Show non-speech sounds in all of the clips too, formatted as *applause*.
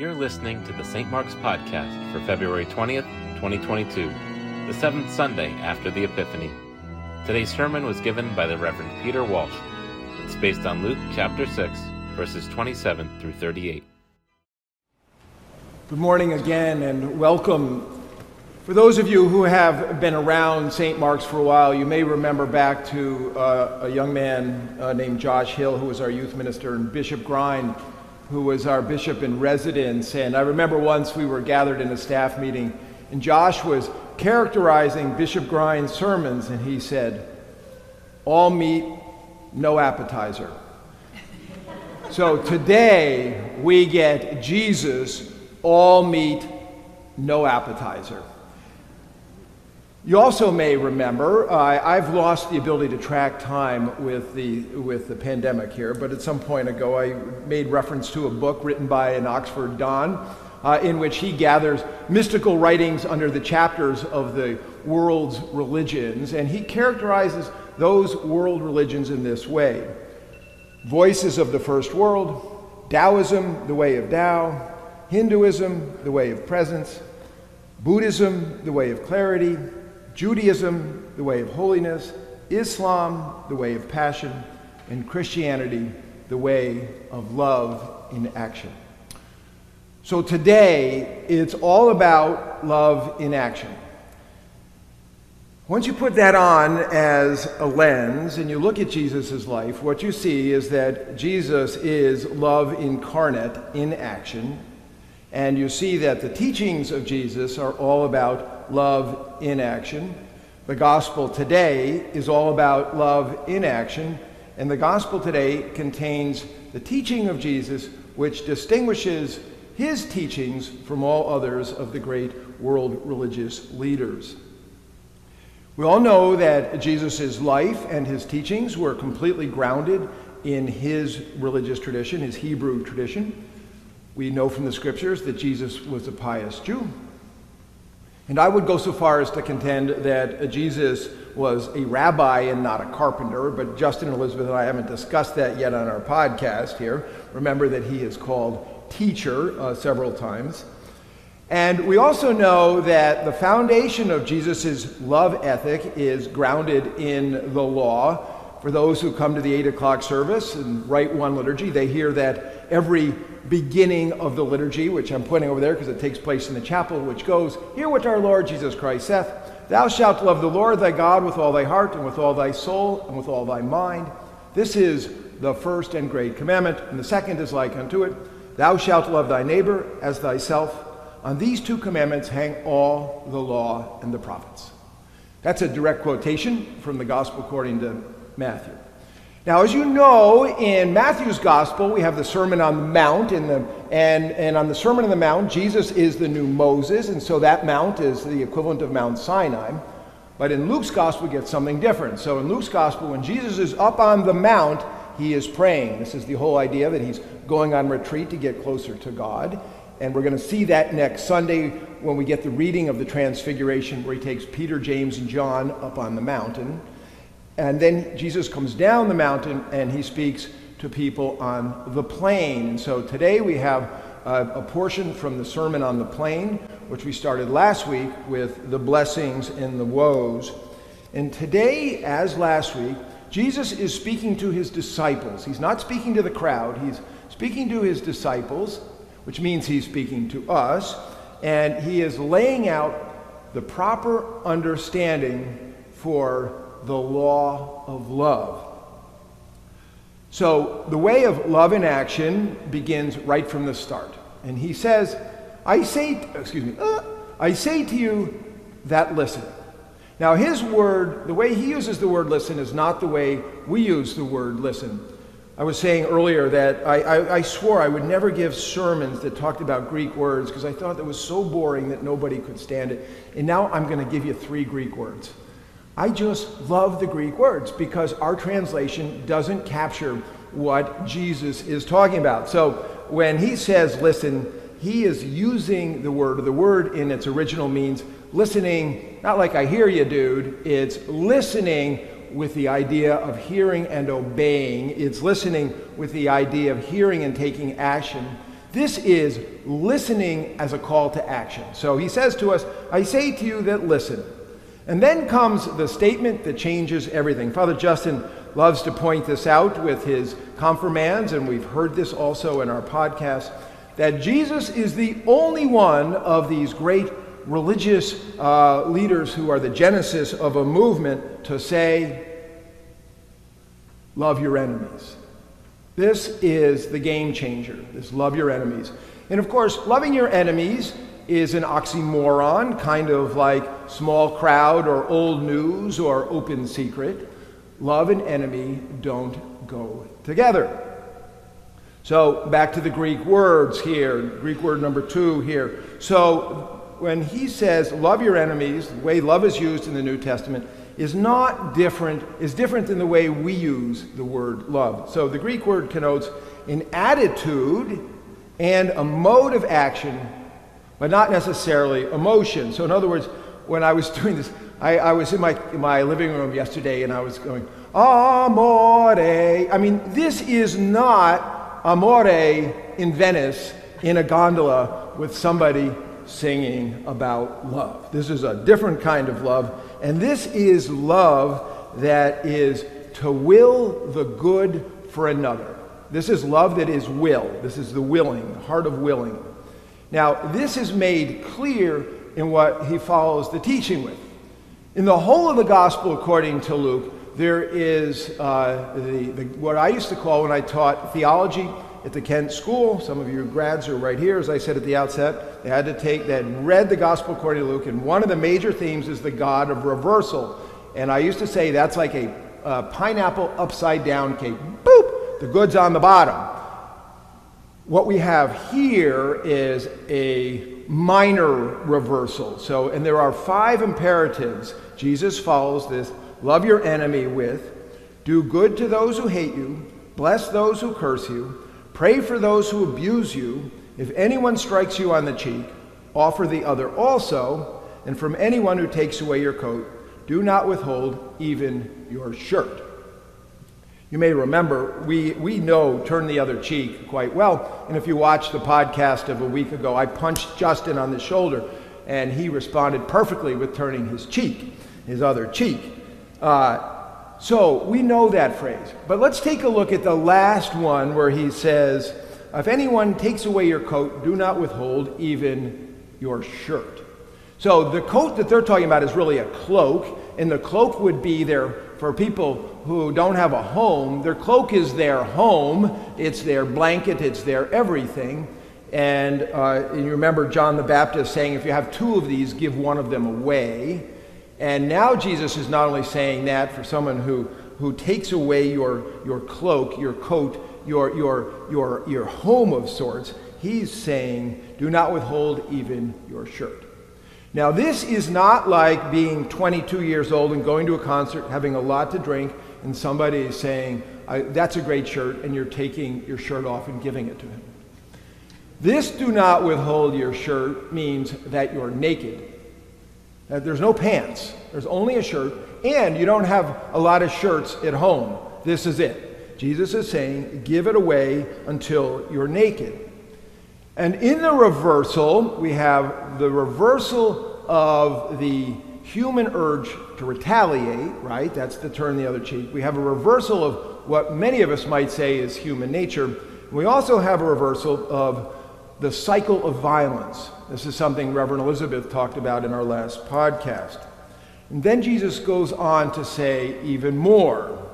You're listening to the St. Mark's Podcast for February 20th, 2022, the seventh Sunday after the Epiphany. Today's sermon was given by the Reverend Peter Walsh. It's based on Luke chapter 6, verses 27 through 38. Good morning again and welcome. For those of you who have been around St. Mark's for a while, you may remember back to uh, a young man uh, named Josh Hill, who was our youth minister, and Bishop Grind, who was our bishop in residence. And I remember once we were gathered in a staff meeting, and Josh was characterizing Bishop Grind's sermons, and he said, All meat, no appetizer. so today we get Jesus, all meat, no appetizer. You also may remember, uh, I've lost the ability to track time with the, with the pandemic here, but at some point ago I made reference to a book written by an Oxford Don uh, in which he gathers mystical writings under the chapters of the world's religions, and he characterizes those world religions in this way Voices of the First World, Taoism, the way of Tao, Hinduism, the way of presence, Buddhism, the way of clarity. Judaism, the way of holiness, Islam, the way of passion, and Christianity, the way of love in action. So today, it's all about love in action. Once you put that on as a lens and you look at Jesus' life, what you see is that Jesus is love incarnate in action. And you see that the teachings of Jesus are all about love in action. The gospel today is all about love in action, and the gospel today contains the teaching of Jesus, which distinguishes his teachings from all others of the great world religious leaders. We all know that Jesus' life and his teachings were completely grounded in his religious tradition, his Hebrew tradition. We know from the scriptures that Jesus was a pious Jew. And I would go so far as to contend that Jesus was a rabbi and not a carpenter, but Justin and Elizabeth and I haven't discussed that yet on our podcast here. Remember that he is called teacher uh, several times. And we also know that the foundation of Jesus' love ethic is grounded in the law. For those who come to the 8 o'clock service and Rite One liturgy, they hear that every beginning of the liturgy, which I'm pointing over there because it takes place in the chapel, which goes, Hear what our Lord Jesus Christ saith Thou shalt love the Lord thy God with all thy heart, and with all thy soul, and with all thy mind. This is the first and great commandment, and the second is like unto it Thou shalt love thy neighbor as thyself. On these two commandments hang all the law and the prophets. That's a direct quotation from the Gospel according to Matthew. Now, as you know, in Matthew's gospel, we have the Sermon on the Mount, and, the, and, and on the Sermon on the Mount, Jesus is the new Moses, and so that mount is the equivalent of Mount Sinai. But in Luke's gospel, we get something different. So in Luke's gospel, when Jesus is up on the mount, he is praying. This is the whole idea that he's going on retreat to get closer to God. And we're going to see that next Sunday when we get the reading of the Transfiguration, where he takes Peter, James, and John up on the mountain. And then Jesus comes down the mountain and he speaks to people on the plain. And so today we have a, a portion from the Sermon on the Plain, which we started last week with the blessings and the woes. And today, as last week, Jesus is speaking to his disciples. He's not speaking to the crowd, he's speaking to his disciples, which means he's speaking to us. And he is laying out the proper understanding for the law of love. So, the way of love in action begins right from the start. And he says, I say, excuse me, uh, I say to you that listen. Now, his word, the way he uses the word listen is not the way we use the word listen. I was saying earlier that I, I, I swore I would never give sermons that talked about Greek words because I thought that was so boring that nobody could stand it. And now I'm going to give you three Greek words. I just love the Greek words because our translation doesn't capture what Jesus is talking about. So when he says listen, he is using the word, the word in its original means listening, not like I hear you, dude. It's listening with the idea of hearing and obeying. It's listening with the idea of hearing and taking action. This is listening as a call to action. So he says to us, I say to you that listen. And then comes the statement that changes everything. Father Justin loves to point this out with his confirmands, and we've heard this also in our podcast, that Jesus is the only one of these great religious uh, leaders who are the genesis of a movement to say, Love your enemies. This is the game changer, this love your enemies. And of course, loving your enemies is an oxymoron, kind of like small crowd or old news or open secret. Love and enemy don't go together. So, back to the Greek words here, Greek word number two here. So, when he says love your enemies, the way love is used in the New Testament, is not different, is different than the way we use the word love. So the Greek word connotes an attitude and a mode of action, but not necessarily emotion. So in other words, when I was *laughs* doing this, I, I was in my, in my living room yesterday and I was going, Amore. I mean, this is not Amore in Venice in a gondola with somebody singing about love. This is a different kind of love, and this is love that is to will the good for another. This is love that is will. This is the willing, the heart of willing. Now, this is made clear in what he follows the teaching with. In the whole of the gospel, according to Luke, there is uh, the, the, what I used to call when I taught theology at the Kent School. Some of you grads are right here, as I said at the outset. They had to take, had read the Gospel according to Luke, and one of the major themes is the God of reversal. And I used to say that's like a pineapple upside down cake. Boop! The good's on the bottom. What we have here is a minor reversal. So, and there are five imperatives. Jesus follows this love your enemy with, do good to those who hate you, bless those who curse you Pray for those who abuse you. If anyone strikes you on the cheek, offer the other also. And from anyone who takes away your coat, do not withhold even your shirt. You may remember, we, we know turn the other cheek quite well. And if you watched the podcast of a week ago, I punched Justin on the shoulder, and he responded perfectly with turning his cheek, his other cheek. Uh, so we know that phrase. But let's take a look at the last one where he says, If anyone takes away your coat, do not withhold even your shirt. So the coat that they're talking about is really a cloak, and the cloak would be there for people who don't have a home. Their cloak is their home, it's their blanket, it's their everything. And, uh, and you remember John the Baptist saying, If you have two of these, give one of them away. And now Jesus is not only saying that for someone who, who takes away your, your cloak, your coat, your, your, your, your home of sorts, he's saying, do not withhold even your shirt. Now, this is not like being 22 years old and going to a concert, having a lot to drink, and somebody is saying, That's a great shirt, and you're taking your shirt off and giving it to him. This do not withhold your shirt means that you're naked That there's no pants, there's only a shirt, and you don't have a lot of shirts at home. This is it. Jesus is saying, give it away until you're naked. And in the reversal, we have the reversal of the human urge to retaliate, right? That's to turn the other cheek. We have a reversal of what many of us might say is human nature. We also have a reversal of the cycle of violence. This is something Reverend Elizabeth talked about in our last podcast. And then Jesus goes on to say even more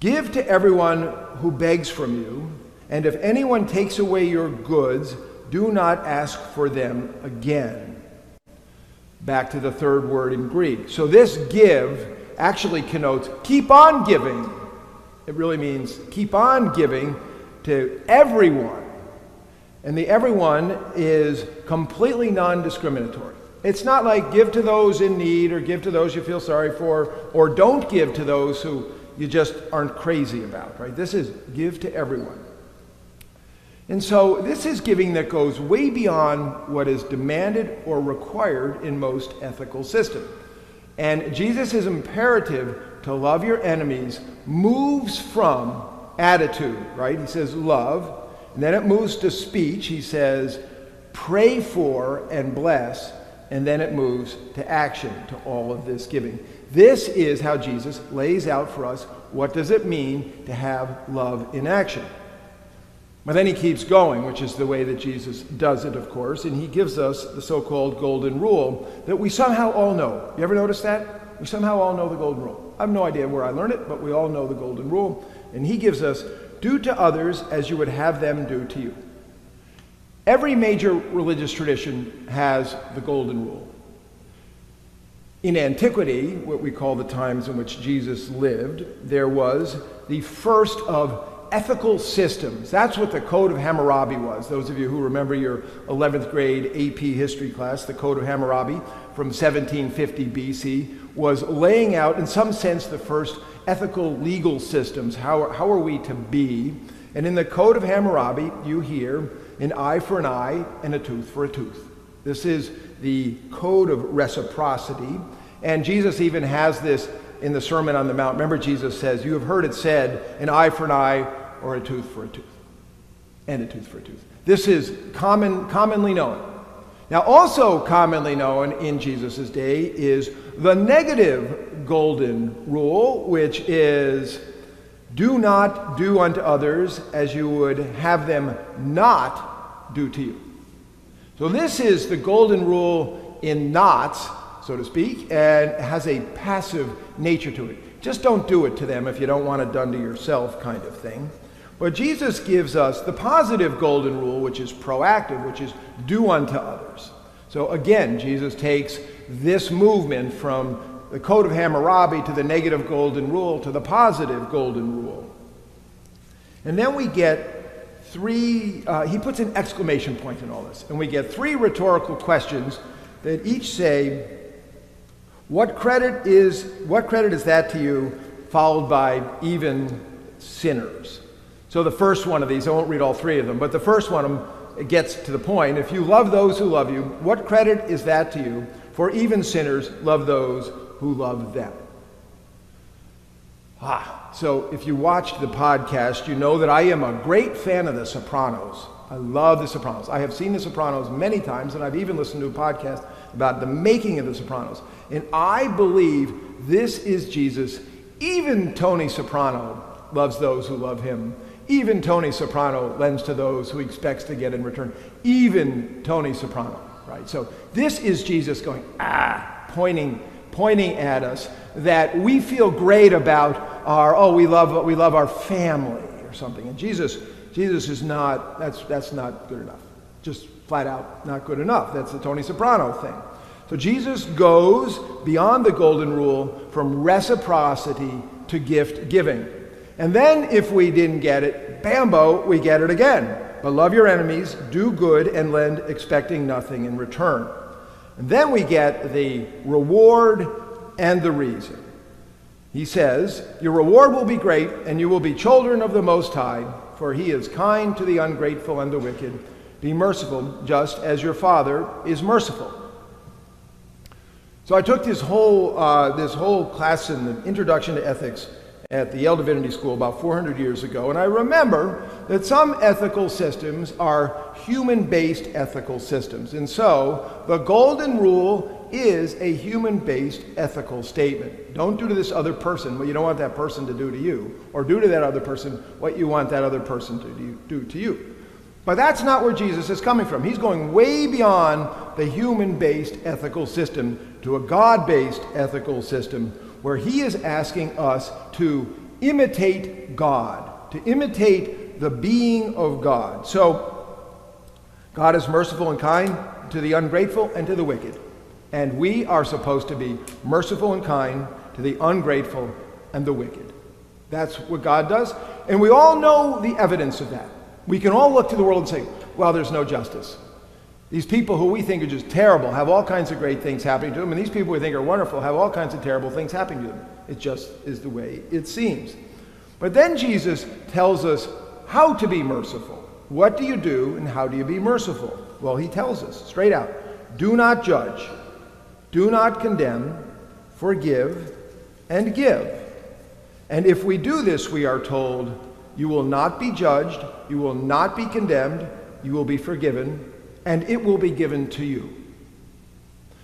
Give to everyone who begs from you, and if anyone takes away your goods, do not ask for them again. Back to the third word in Greek. So this give actually connotes keep on giving. It really means keep on giving to everyone and the everyone is completely non discriminatory. It's not like give to those in need or give to those you feel sorry for or don't give to those who you just aren't crazy about, right? This is give to everyone. And so this is giving that goes way beyond what is demanded or required in most ethical systems. And Jesus' imperative to love your enemies moves from attitude, right? He says love And then it moves to speech. He says, pray for and bless. And then it moves to action, to all of this giving. This is how Jesus lays out for us what does it mean to have love in action. But then he keeps going, which is the way that Jesus does it, of course, and he gives us the so called golden rule that we somehow all know. You ever notice that? We somehow all know the golden rule. I have no idea where I learned it, but we all know the golden rule. And he gives us do to others as you would have them do to you. Every major religious tradition has the golden rule. In antiquity, what we call the times in which Jesus lived, there was the first of ethical systems. That's what the Code of Hammurabi was. Those of you who remember your 11th grade AP history class, the Code of Hammurabi from 1750 BC was laying out, in some sense, the first ethical legal systems. How, how are we to be? And in the Code of Hammurabi, you hear an eye for an eye and a tooth for a tooth. This is the code of reciprocity. And Jesus even has this in the Sermon on the Mount. Remember, Jesus says, You have heard it said, an eye for an eye or a tooth for a tooth. And a tooth for a tooth. This is common, commonly known. Now, also commonly known in Jesus' day is the negative golden rule, which is do not do unto others as you would have them not do to you. So, this is the golden rule in knots, so to speak, and has a passive nature to it. Just don't do it to them if you don't want it done to yourself, kind of thing. But Jesus gives us the positive golden rule, which is proactive, which is do unto others. So again, Jesus takes this movement from the Code of Hammurabi to the negative golden rule to the positive golden rule. And then we get three, uh, he puts an exclamation point in all this, and we get three rhetorical questions that each say, what credit is, what credit is that to you, followed by even sinners? So the first one of these, I won't read all three of them, but the first one gets to the point. If you love those who love you, what credit is that to you? For even sinners love those who love them. Ah, so if you watched the podcast, you know that I am a great fan of The Sopranos. I love The Sopranos. I have seen The Sopranos many times, and I've even listened to a podcast about the making of The Sopranos. And I believe this is Jesus. Even Tony Soprano loves those who love him. Even Tony Soprano lends to those who expects to get in return. Even Tony Soprano, right? So this is Jesus going, ah, pointing, pointing at us that we feel great about our, oh, we love, we love our family or something. And Jesus, Jesus is not, that's, that's not good enough. Just flat out not good enough. That's the Tony Soprano thing. So Jesus goes beyond the golden rule from reciprocity to gift giving. And then, if we didn't get it, bambo, we get it again. But love your enemies, do good, and lend, expecting nothing in return. And then we get the reward and the reason. He says, Your reward will be great, and you will be children of the Most High, for he is kind to the ungrateful and the wicked. Be merciful, just as your Father is merciful. So I took this whole, uh, this whole class in the Introduction to Ethics at the Yale Divinity School about 400 years ago, and I remember that some ethical systems are human based ethical systems. And so the golden rule is a human based ethical statement. Don't do to this other person what you don't want that person to do to you, or do to that other person what you want that other person to do to you. But that's not where Jesus is coming from. He's going way beyond the human based ethical system to a God based ethical system where he is asking us to imitate God, to imitate the being of God. So, God is merciful and kind to the ungrateful and to the wicked. And we are supposed to be merciful and kind to the ungrateful and the wicked. That's what God does. And we all know the evidence of that. We can all look to the world and say, well, there's no justice. These people who we think are just terrible have all kinds of great things happening to them, and these people we think are wonderful have all kinds of terrible things happening to them. It just is the way it seems. But then Jesus tells us how to be merciful. What do you do, and how do you be merciful? Well, he tells us straight out do not judge, do not condemn, forgive, and give. And if we do this, we are told, You will not be judged, you will not be condemned, you will be forgiven, and it will be given to you.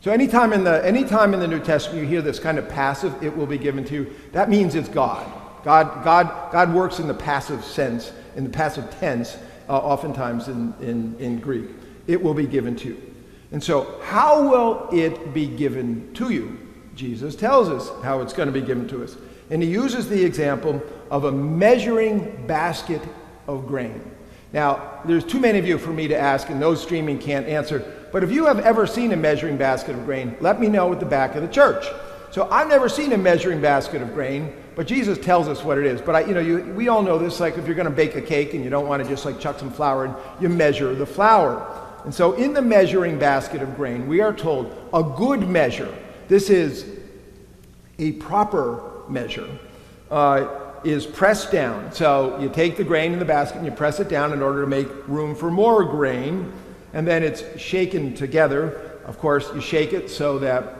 So anytime in the anytime in the New Testament you hear this kind of passive, it will be given to you, that means it's God. God, God, God works in the passive sense, in the passive tense, uh, oftentimes in, in, in Greek. It will be given to you. And so, how will it be given to you? Jesus tells us how it's going to be given to us. And he uses the example of a measuring basket of grain. Now, there's too many of you for me to ask, and those streaming can't answer. But if you have ever seen a measuring basket of grain, let me know at the back of the church. So I've never seen a measuring basket of grain, but Jesus tells us what it is. But I, you know, you, we all know this. Like if you're going to bake a cake and you don't want to just like chuck some flour in, you measure the flour. And so in the measuring basket of grain, we are told a good measure. This is a proper measure. Uh, is pressed down. So you take the grain in the basket and you press it down in order to make room for more grain, and then it's shaken together. Of course, you shake it so that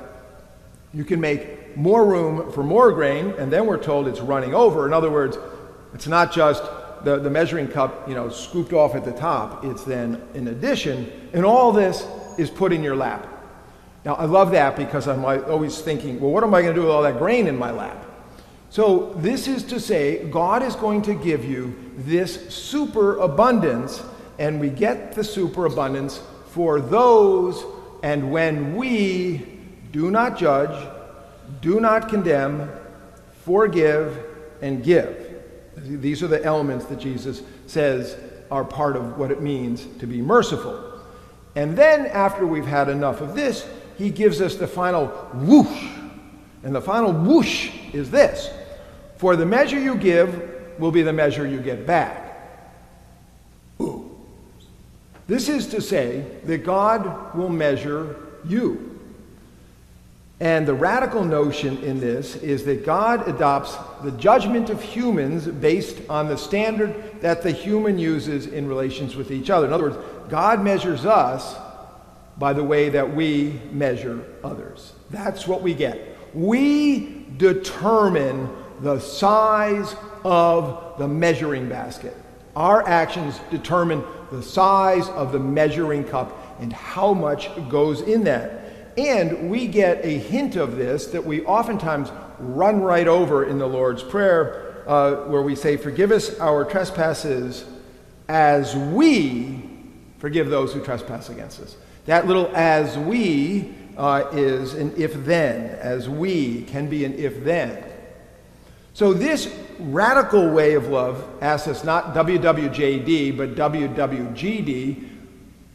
you can make more room for more grain, and then we're told it's running over. In other words, it's not just the, the measuring cup, you know, scooped off at the top. It's then in addition, and all this is put in your lap. Now, I love that because I'm always thinking, well, what am I going to do with all that grain in my lap? So, this is to say, God is going to give you this superabundance, and we get the superabundance for those and when we do not judge, do not condemn, forgive, and give. These are the elements that Jesus says are part of what it means to be merciful. And then, after we've had enough of this, he gives us the final whoosh. And the final whoosh is this For the measure you give will be the measure you get back. Ooh. This is to say that God will measure you. And the radical notion in this is that God adopts the judgment of humans based on the standard that the human uses in relations with each other. In other words, God measures us by the way that we measure others. That's what we get. We determine the size of the measuring basket. Our actions determine the size of the measuring cup and how much goes in that. And we get a hint of this that we oftentimes run right over in the Lord's Prayer, uh, where we say, Forgive us our trespasses as we forgive those who trespass against us. That little as we uh, is an if then, as we can be an if then. So, this radical way of love asks us not WWJD, but WWGD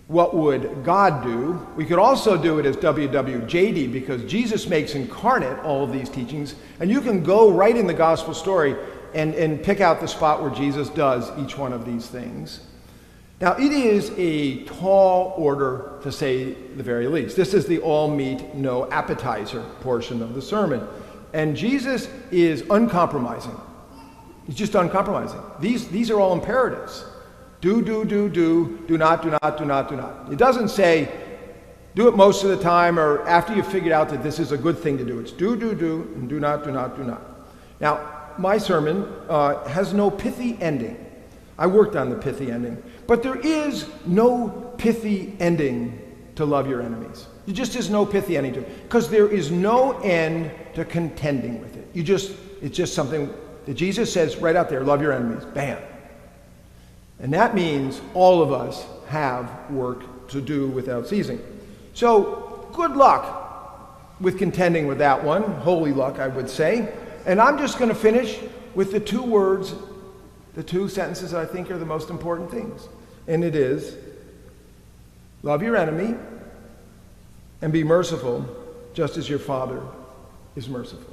what would God do? We could also do it as WWJD because Jesus makes incarnate all of these teachings, and you can go right in the gospel story and, and pick out the spot where Jesus does each one of these things. Now, it is a tall order to say the very least. This is the all meat, no appetizer portion of the sermon. And Jesus is uncompromising. He's just uncompromising. These, these are all imperatives. Do, do, do, do, do not, do not, do not, do not. It doesn't say do it most of the time or after you've figured out that this is a good thing to do. It's do, do, do, and do not, do not, do not. Now, my sermon uh, has no pithy ending. I worked on the pithy ending. But there is no pithy ending to love your enemies. There just is no pithy ending to it. Because there is no end to contending with it. You just, it's just something that Jesus says right out there, love your enemies. Bam. And that means all of us have work to do without ceasing. So, good luck with contending with that one. Holy luck, I would say. And I'm just going to finish with the two words, the two sentences that I think are the most important things. And it is love your enemy and be merciful just as your Father is merciful.